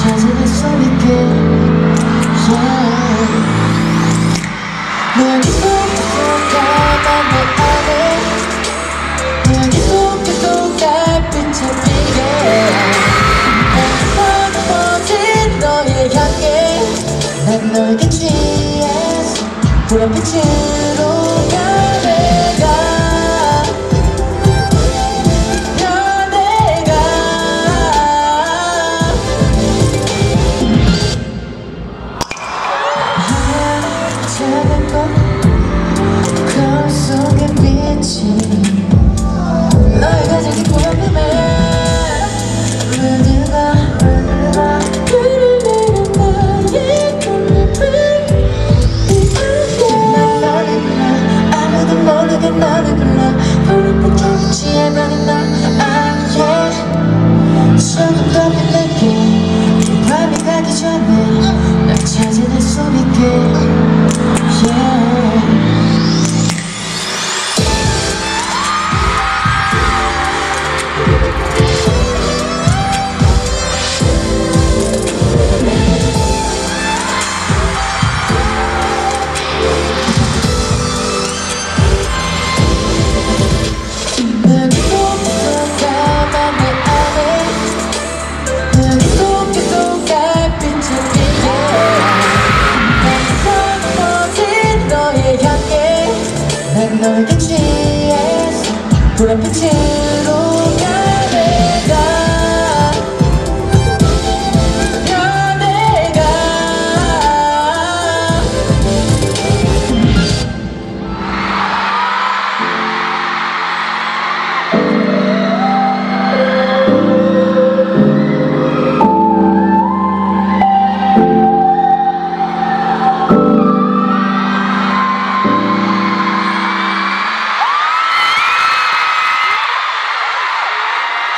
찾아낼 수 있게. yeah 널 잊고 가만 내 안에 널 잊고 계속 달빛에 피게. 모든 너의 향해. 난 너에게 취했어 불안빛이 널 빛이 불안 빛이